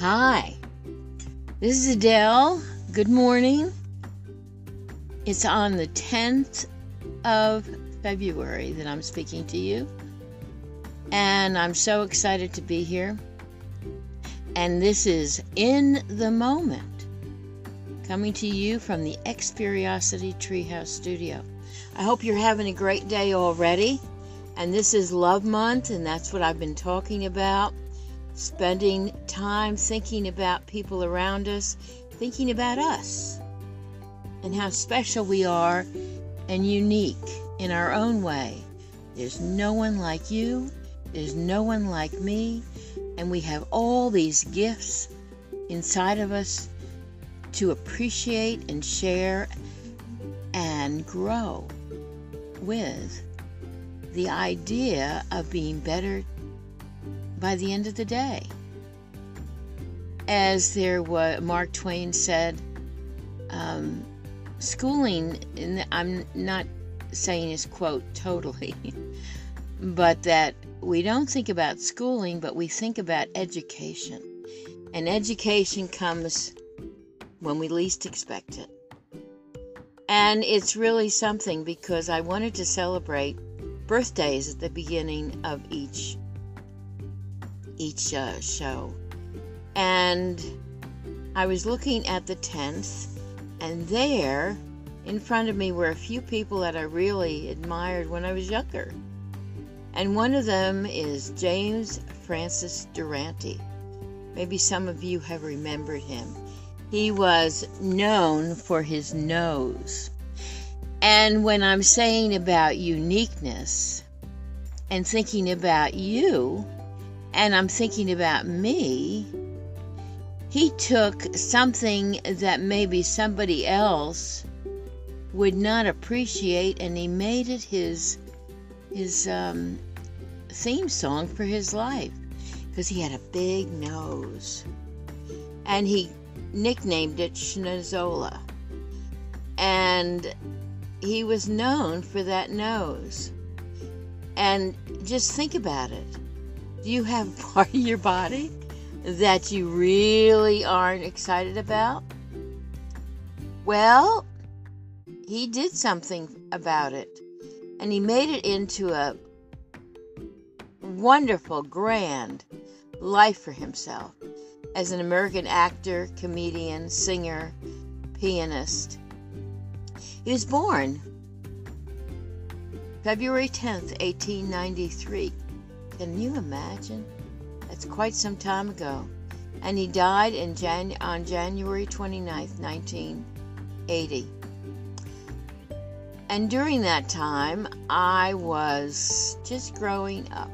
Hi, this is Adele. Good morning. It's on the 10th of February that I'm speaking to you, and I'm so excited to be here. And this is In the Moment, coming to you from the Experiosity Treehouse Studio. I hope you're having a great day already. And this is Love Month, and that's what I've been talking about spending time thinking about people around us, thinking about us, and how special we are and unique in our own way. There's no one like you, there's no one like me, and we have all these gifts inside of us to appreciate and share and grow with. The idea of being better by the end of the day. As there was, Mark Twain said, um, schooling, I'm not saying his quote totally, but that we don't think about schooling, but we think about education. And education comes when we least expect it. And it's really something because I wanted to celebrate birthdays at the beginning of each each uh, show. And I was looking at the 10th, and there in front of me were a few people that I really admired when I was younger. And one of them is James Francis Durante. Maybe some of you have remembered him. He was known for his nose. And when I'm saying about uniqueness and thinking about you, and I'm thinking about me, he took something that maybe somebody else would not appreciate and he made it his his um, theme song for his life. Because he had a big nose. And he nicknamed it Schnozzola. And he was known for that nose. And just think about it you have part of your body that you really aren't excited about? Well, he did something about it and he made it into a wonderful, grand life for himself as an American actor, comedian, singer, pianist. He was born February 10th, 1893 can you imagine? That's quite some time ago. And he died in Jan- on January 29th, 1980. And during that time, I was just growing up.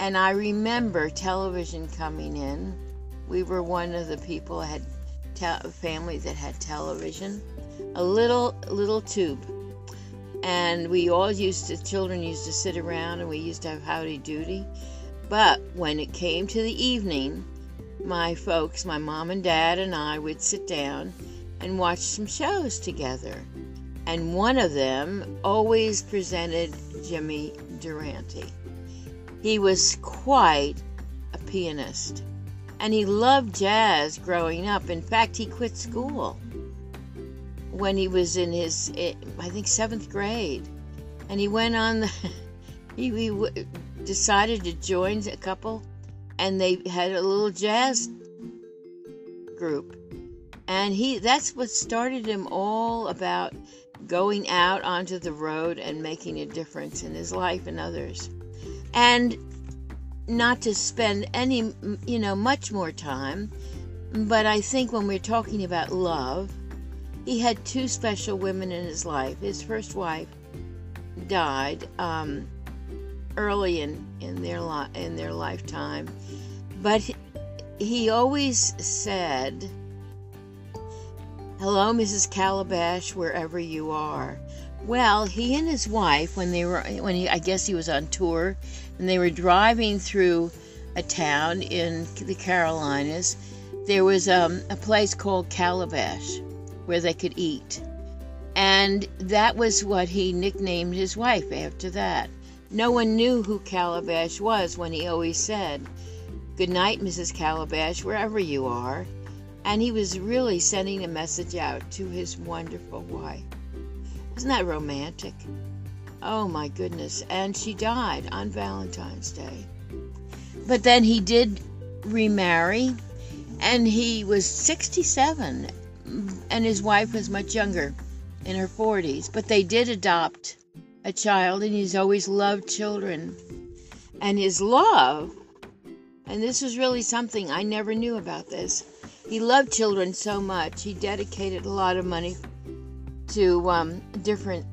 And I remember television coming in. We were one of the people had te- family that had television, a little little tube and we all used to children used to sit around and we used to have howdy doody. But when it came to the evening my folks my mom and dad and i would sit down and watch some shows together. And one of them always presented jimmy durante. He was quite a pianist. And he loved jazz growing up. In fact he quit school when he was in his, eh, I think, seventh grade. And he went on the, he, he decided to join a couple, and they had a little jazz group. And he, that's what started him all about going out onto the road and making a difference in his life and others. And not to spend any, you know, much more time, but I think when we're talking about love, he had two special women in his life. His first wife died um, early in, in their li- in their lifetime, but he, he always said, "Hello, Mrs. Calabash, wherever you are." Well, he and his wife, when they were when he, I guess he was on tour, and they were driving through a town in the Carolinas, there was um, a place called Calabash where they could eat. And that was what he nicknamed his wife after that. No one knew who Calabash was when he always said, Good night, Mrs. Calabash, wherever you are. And he was really sending a message out to his wonderful wife. Isn't that romantic? Oh my goodness. And she died on Valentine's Day. But then he did remarry, and he was 67, and his wife was much younger, in her 40s. But they did adopt a child, and he's always loved children. And his love, and this was really something I never knew about this, he loved children so much, he dedicated a lot of money to um, different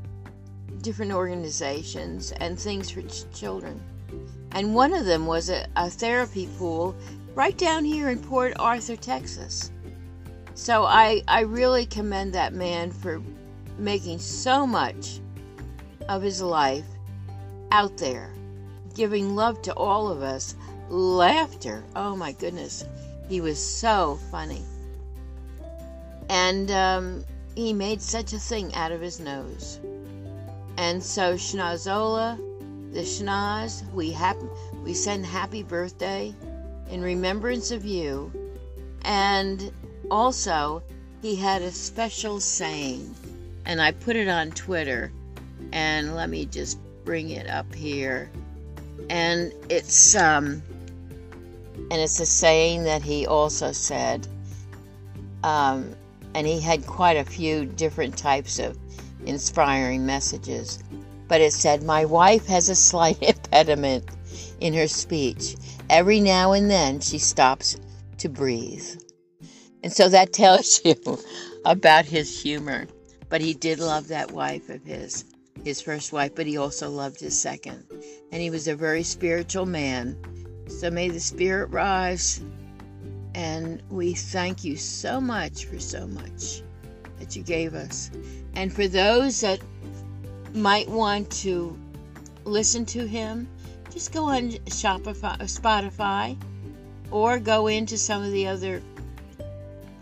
different organizations and things for ch- children. And one of them was a, a therapy pool right down here in Port Arthur, Texas. So I, I really commend that man for making so much of his life out there, giving love to all of us, laughter. Oh my goodness, he was so funny. And um, he made such a thing out of his nose. And so Schnozzola, the Schnoz, we hap- we send happy birthday in remembrance of you. And also, he had a special saying, and I put it on Twitter. And let me just bring it up here. And it's um, and it's a saying that he also said. Um, and he had quite a few different types of inspiring messages. But it said, My wife has a slight impediment in her speech. Every now and then she stops to breathe. And so that tells you about his humor. But he did love that wife of his, his first wife, but he also loved his second. And he was a very spiritual man. So may the spirit rise. And we thank you so much for so much that you gave us. And for those that might want to listen to him, just go on Shopify, Spotify or go into some of the other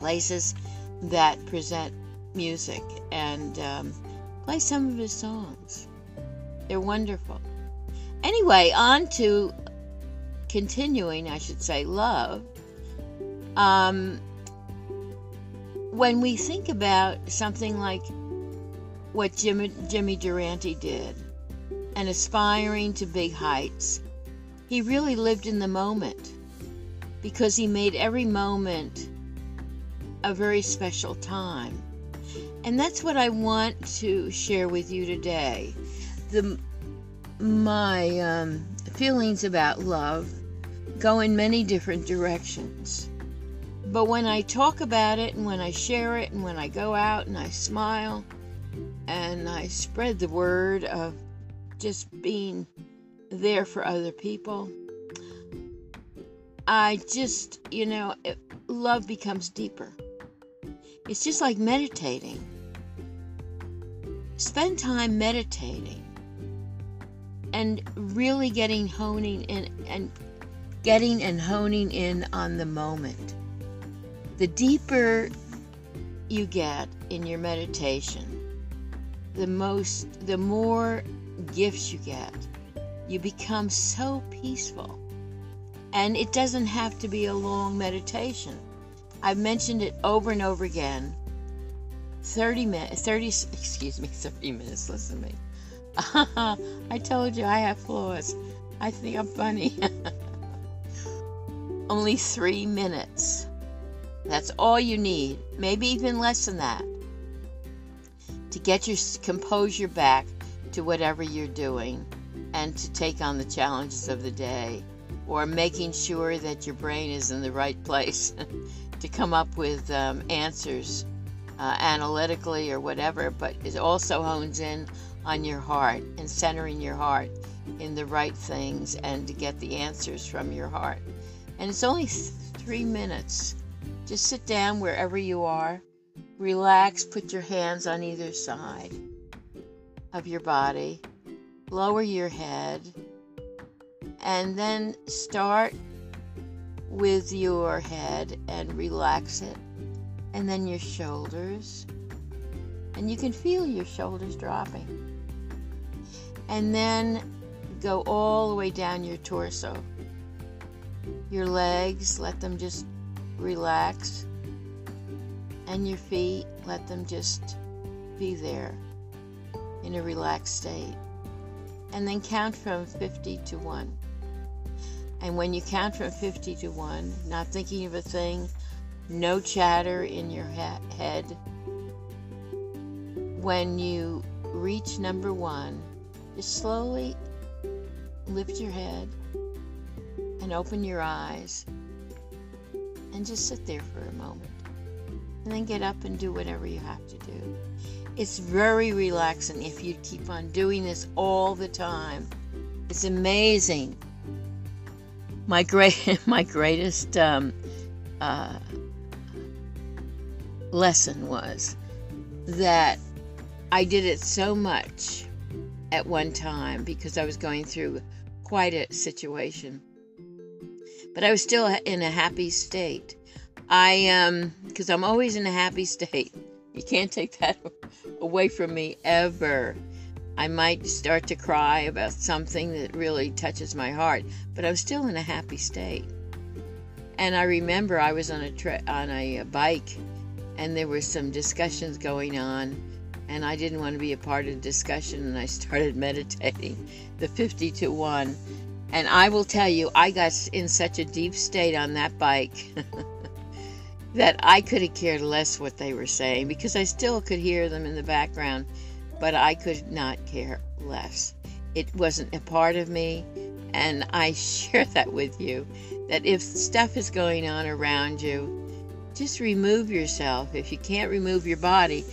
places that present music and um, play some of his songs. They're wonderful. Anyway, on to continuing, I should say, love. Um, when we think about something like what Jimmy, Jimmy Durante did and aspiring to big heights, he really lived in the moment because he made every moment a very special time. And that's what I want to share with you today. The my um, feelings about love go in many different directions. But when I talk about it and when I share it and when I go out and I smile and I spread the word of just being there for other people, I just, you know, it, love becomes deeper. It's just like meditating. Spend time meditating and really getting honing in and getting and honing in on the moment the deeper you get in your meditation, the most the more gifts you get. You become so peaceful. And it doesn't have to be a long meditation. I've mentioned it over and over again. 30 minutes 30 excuse me 30 minutes listen to me. I told you i have flaws i think i'm funny. Only three minutes. That's all you need, maybe even less than that, to get your composure back to whatever you're doing and to take on the challenges of the day or making sure that your brain is in the right place to come up with um, answers uh, analytically or whatever, but it also hones in on your heart and centering your heart in the right things and to get the answers from your heart. And it's only th- three minutes just sit down wherever you are. Relax, put your hands on either side of your body. Lower your head. And then start with your head and relax it. And then your shoulders. And you can feel your shoulders dropping. And then go all the way down your torso. Your legs, let them just relax. And your feet, let them just be there in a relaxed state. And then count from 50 to 1. And when you count from 50 to 1, not thinking of a thing, no chatter in your he- head, when you reach number one, just slowly lift your head and open your eyes and just sit there for a moment. And then get up and do whatever you have to do. It's very relaxing if you keep on doing this all the time. It's amazing. My great, my greatest um, uh, lesson was that I did it so much at one time because I was going through quite a situation. But I was still in a happy state. I um because I'm always in a happy state. You can't take that away from me ever. I might start to cry about something that really touches my heart, but I'm still in a happy state. And I remember I was on a on a uh, bike and there were some discussions going on and I didn't want to be a part of the discussion, and I started meditating the 50 to 1. And I will tell you, I got in such a deep state on that bike that I could have cared less what they were saying because I still could hear them in the background, but I could not care less. It wasn't a part of me, and I share that with you that if stuff is going on around you, just remove yourself. If you can't remove your body,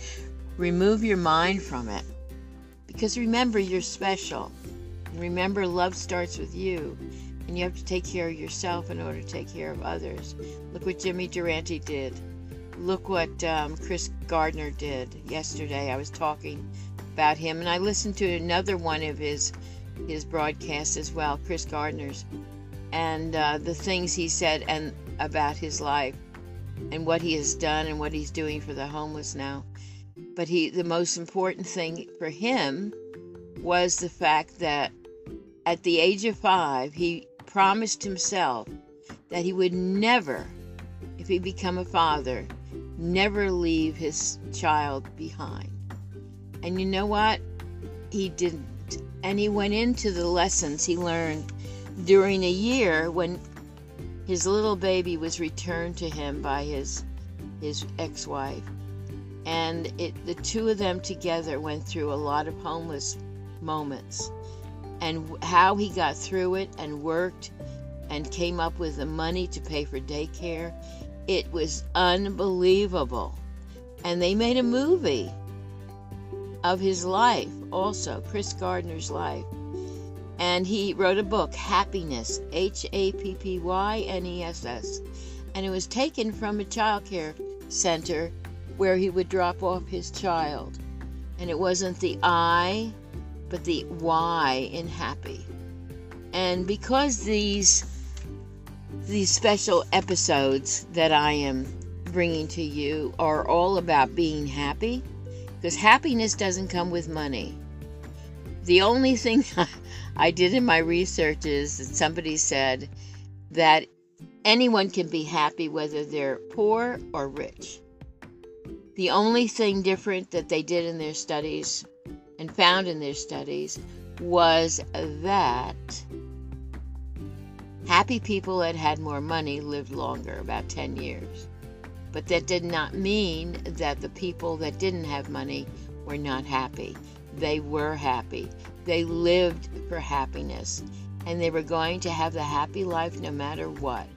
Remove your mind from it. Because remember, you're special. Remember, love starts with you. And you have to take care of yourself in order to take care of others. Look what Jimmy Durante did. Look what um, Chris Gardner did yesterday. I was talking about him, and I listened to another one of his his broadcasts as well, Chris Gardner's, and uh, the things he said and about his life and what he has done and what he's doing for the homeless now. But he, the most important thing for him was the fact that at the age of five, he promised himself that he would never, if he become a father, never leave his child behind. And you know what? He didn't. And he went into the lessons he learned during a year when his little baby was returned to him by his his ex-wife and it the two of them together went through a lot of homeless moments and how he got through it and worked and came up with the money to pay for daycare it was unbelievable and they made a movie of his life also chris gardner's life and he wrote a book happiness h-a-p-p-y-n-e-s-s and it was taken from a child care center where he would drop off his child. And it wasn't the I, but the Y in happy. And because these these special episodes that I am bringing to you are all about being happy, because happiness doesn't come with money. The only thing I did in my research is that somebody said that anyone can be happy whether they're poor or rich. The only thing different that they did in their studies and found in their studies was that happy people that had more money lived longer, about 10 years. But that did not mean that the people that didn't have money were not happy. They were happy. They lived for happiness. And they were going to have the happy life no matter what.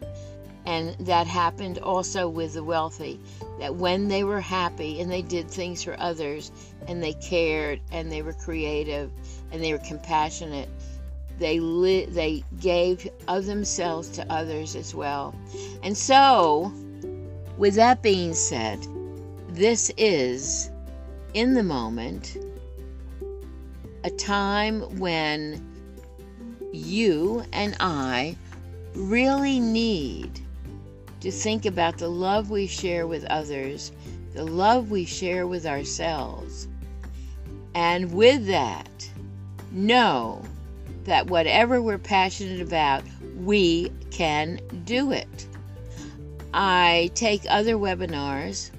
And that happened also with the wealthy that when they were happy and they did things for others and they cared and they were creative and they were compassionate they li- they gave of themselves to others as well and so with that being said this is in the moment a time when you and I really need to think about the love we share with others, the love we share with ourselves. And with that, know that whatever we're passionate about, we can do it. I take other webinars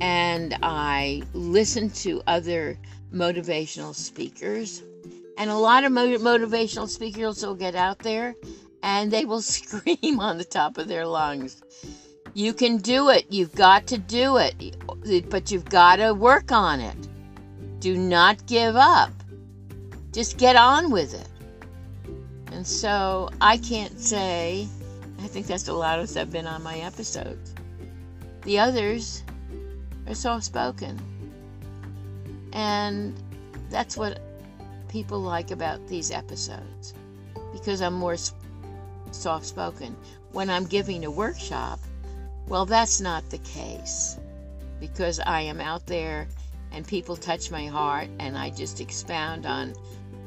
and I listen to other motivational speakers. And a lot of motivational speakers will get out there and they will scream on the top of their lungs. You can do it. You've got to do it. But you've got to work on it. Do not give up. Just get on with it. And so I can't say, I think that's the loudest I've been on my episodes. The others are soft spoken. And that's what people like about these episodes because I'm more soft spoken. When I'm giving a workshop, well, that's not the case because I am out there and people touch my heart and I just expound on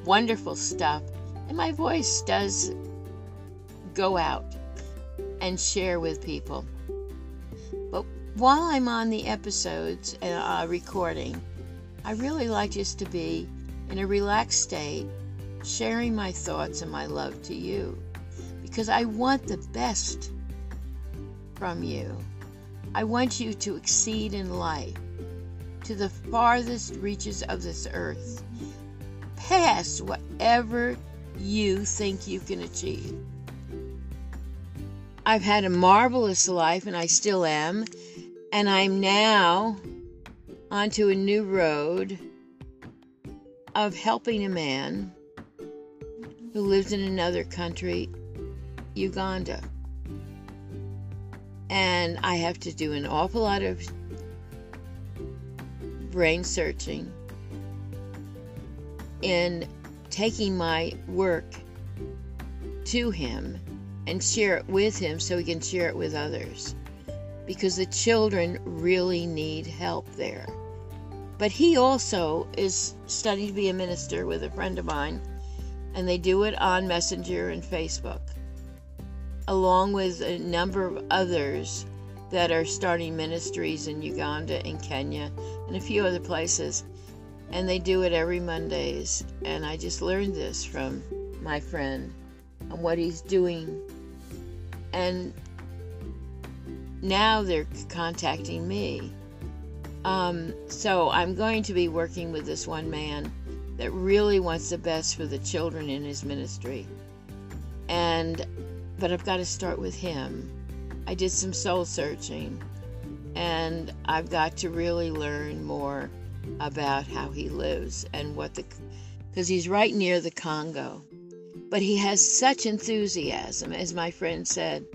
wonderful stuff and my voice does go out and share with people. But while I'm on the episodes uh, recording, I really like just to be in a relaxed state, sharing my thoughts and my love to you because I want the best from you. I want you to exceed in life to the farthest reaches of this earth, past whatever you think you can achieve. I've had a marvelous life, and I still am, and I'm now onto a new road of helping a man who lives in another country, Uganda. And I have to do an awful lot of brain searching in taking my work to him and share it with him so he can share it with others. Because the children really need help there. But he also is studying to be a minister with a friend of mine, and they do it on Messenger and Facebook, along with a number of others that are starting ministries in Uganda and Kenya and a few other places. And they do it every Mondays. And I just learned this from my friend and what he's doing. And now they're contacting me um, so I'm going to be working with this one man that really wants the best for the children in his ministry. And but I've got to start with him. I did some soul searching and I've got to really learn more about how he lives and what the because he's right near the Congo. But he has such enthusiasm, as my friend said.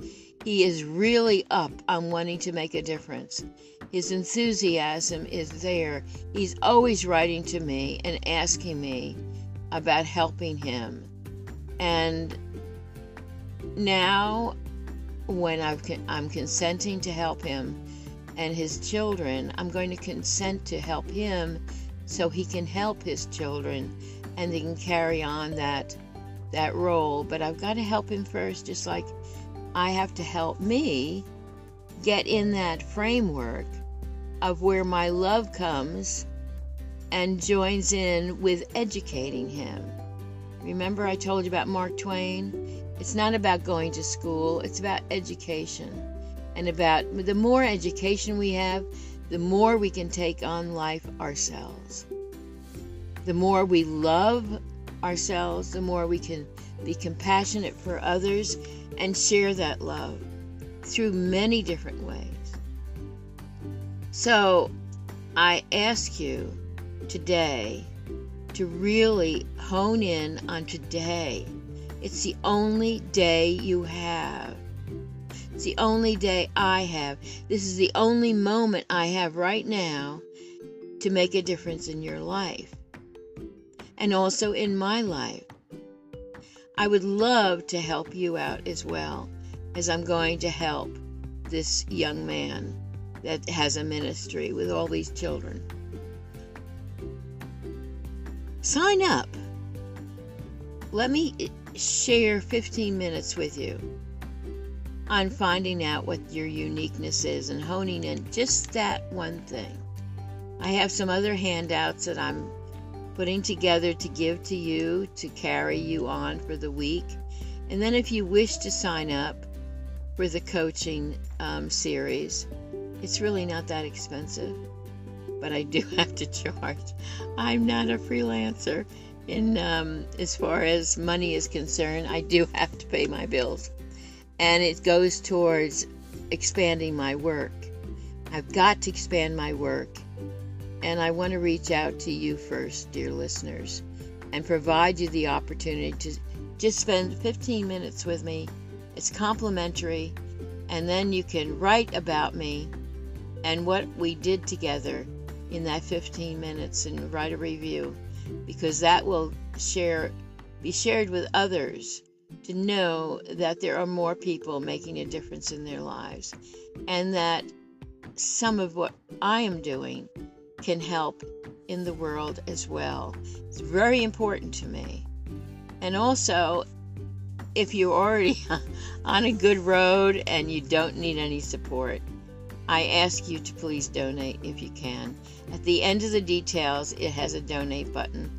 He is really up on wanting to make a difference. His enthusiasm is there. He's always writing to me and asking me about helping him. And now, when i am consenting to help him and his children, I'm going to consent to help him so he can help his children and they can carry on that that role. But I've got to help him first, just like I have to help me get in that framework of where my love comes and joins in with educating him. Remember, I told you about Mark Twain? It's not about going to school, it's about education. And about the more education we have, the more we can take on life ourselves. The more we love ourselves, the more we can be compassionate for others and share that love through many different ways. So I ask you today to really hone in on today. It's the only day you have. It's the only day I have. This is the only moment I have right now to make a difference in your life and also in my life. I would love to help you out as well as I'm going to help this young man that has a ministry with all these children. Sign up. Let me share 15 minutes with you on finding out what your uniqueness is and honing in just that one thing. I have some other handouts that I'm putting together to give to you to carry you on for the week. And then, if you wish to sign up for the coaching um, series, it's really not that expensive, but I do have to charge. I'm not a freelancer. In um, as far as money is concerned, I do have to pay my bills, and it goes towards expanding my work. I've got to expand my work, and I want to reach out to you first, dear listeners, and provide you the opportunity to just spend 15 minutes with me. It's complimentary, and then you can write about me and what we did together in that 15 minutes and write a review because that will share be shared with others to know that there are more people making a difference in their lives and that some of what I am doing can help in the world as well. It's very important to me. And also, if you're already on a good road and you don't need any support, I ask you to please donate if you can. At the end of the details, it has a donate button.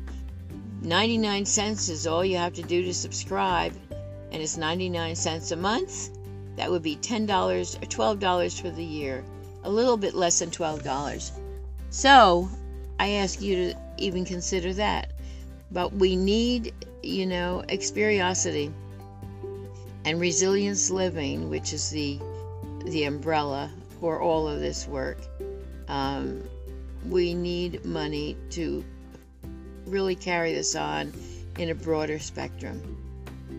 99 cents is all you have to do to subscribe, and it's 99 cents a month. That would be $10 or $12 for the year, a little bit less than $12. So, I ask you to even consider that. But we need, you know, experiosity and resilience living, which is the the umbrella for all of this work. Um, we need money to really carry this on in a broader spectrum.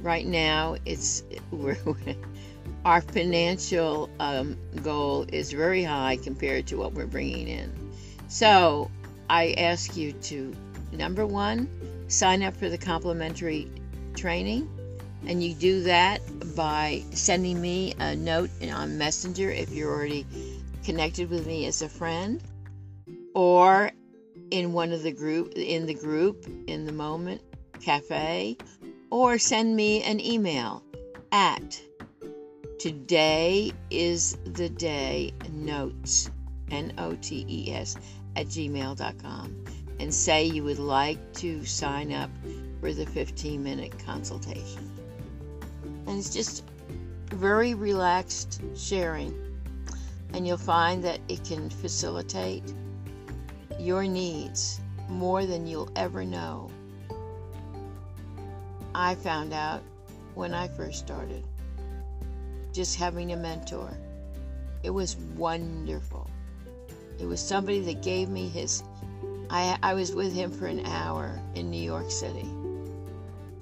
Right now, it's our financial um, goal is very high compared to what we're bringing in. So I ask you to number one, sign up for the complimentary training. And you do that by sending me a note on Messenger if you're already connected with me as a friend, or in one of the group in the group in the moment cafe, or send me an email at today is the day notes n-o-t-e-s at gmail.com and say you would like to sign up for the 15 minute consultation. And it's just very relaxed sharing. And you'll find that it can facilitate your needs more than you'll ever know. I found out when I first started just having a mentor. It was wonderful. It was somebody that gave me his I, I was with him for an hour in New York City.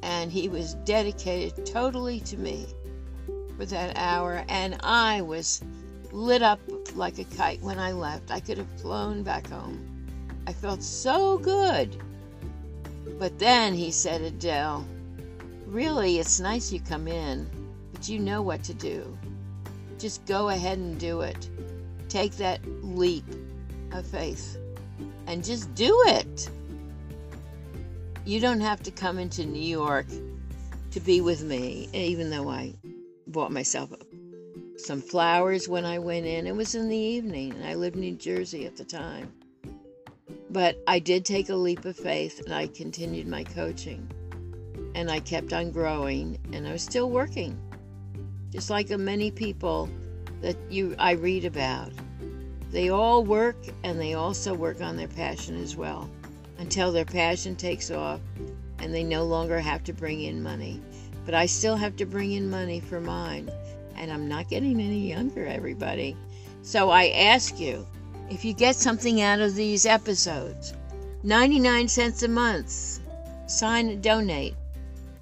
And he was dedicated totally to me for that hour. And I was lit up like a kite when I left. I could have flown back home. I felt so good. But then he said, Adele, really, it's nice you come in, you know what to do. Just go ahead and do it. Take that leap of faith and just do it. You don't have to come into New York to be with me, even though I bought myself some flowers when I went in. It was in the evening, and I lived in New Jersey at the time. But I did take a leap of faith and I continued my coaching. And I kept on growing and I was still working. Just like the many people that you I read about. They all work and they also work on their passion as well until their passion takes off and they no longer have to bring in money. But I still have to bring in money for mine, and I'm not getting any younger, everybody. So I ask you if you get something out of these episodes, 99 cents a month, sign donate.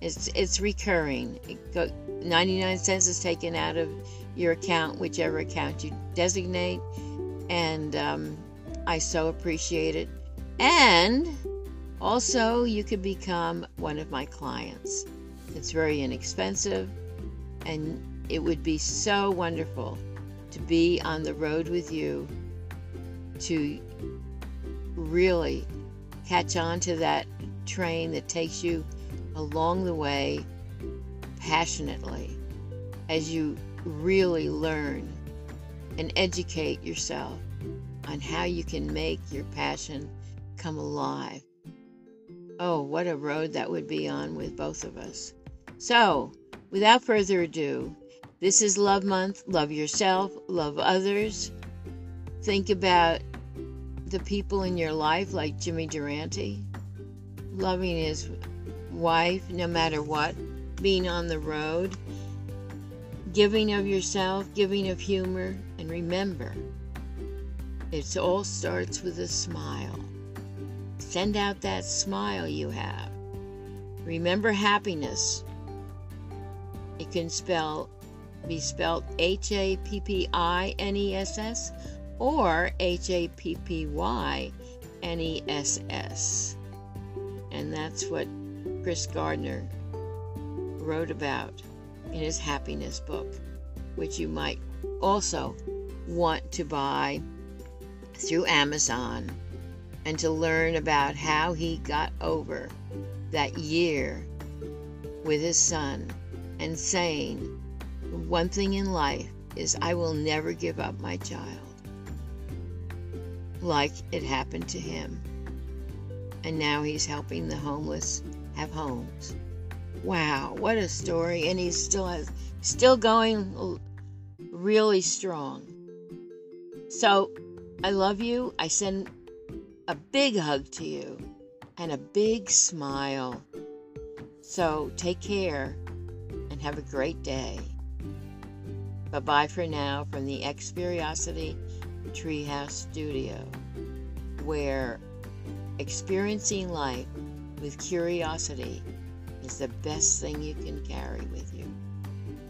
It's, it's recurring. It go, 99 cents is taken out of your account, whichever account you designate and um, I so appreciate it. And also, you could become one of my clients. It's very inexpensive, and it would be so wonderful to be on the road with you to really catch on to that train that takes you along the way passionately as you really learn and educate yourself on how you can make your passion come alive. Oh, what a road that would be on with both of us. So, without further ado, this is Love Month. Love yourself, love others. Think about the people in your life, like Jimmy Durante, loving his wife no matter what, being on the road, giving of yourself, giving of humor, and remember, it all starts with a smile. Send out that smile you have. Remember happiness. It can spell be spelled H A P P I N E S S or H A P P Y N E S S. And that's what Chris Gardner wrote about in his happiness book, which you might also want to buy through Amazon and to learn about how he got over that year with his son and saying, One thing in life is I will never give up my child. Like it happened to him. And now he's helping the homeless have homes. Wow, what a story. And he's still has still going really strong. So I love you. I send a big hug to you and a big smile. So take care and have a great day. Bye bye for now from the Experiosity Treehouse Studio, where experiencing life with curiosity is the best thing you can carry with you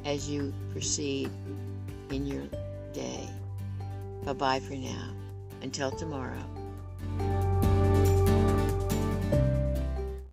as you proceed in your day. Bye bye for now. Until tomorrow.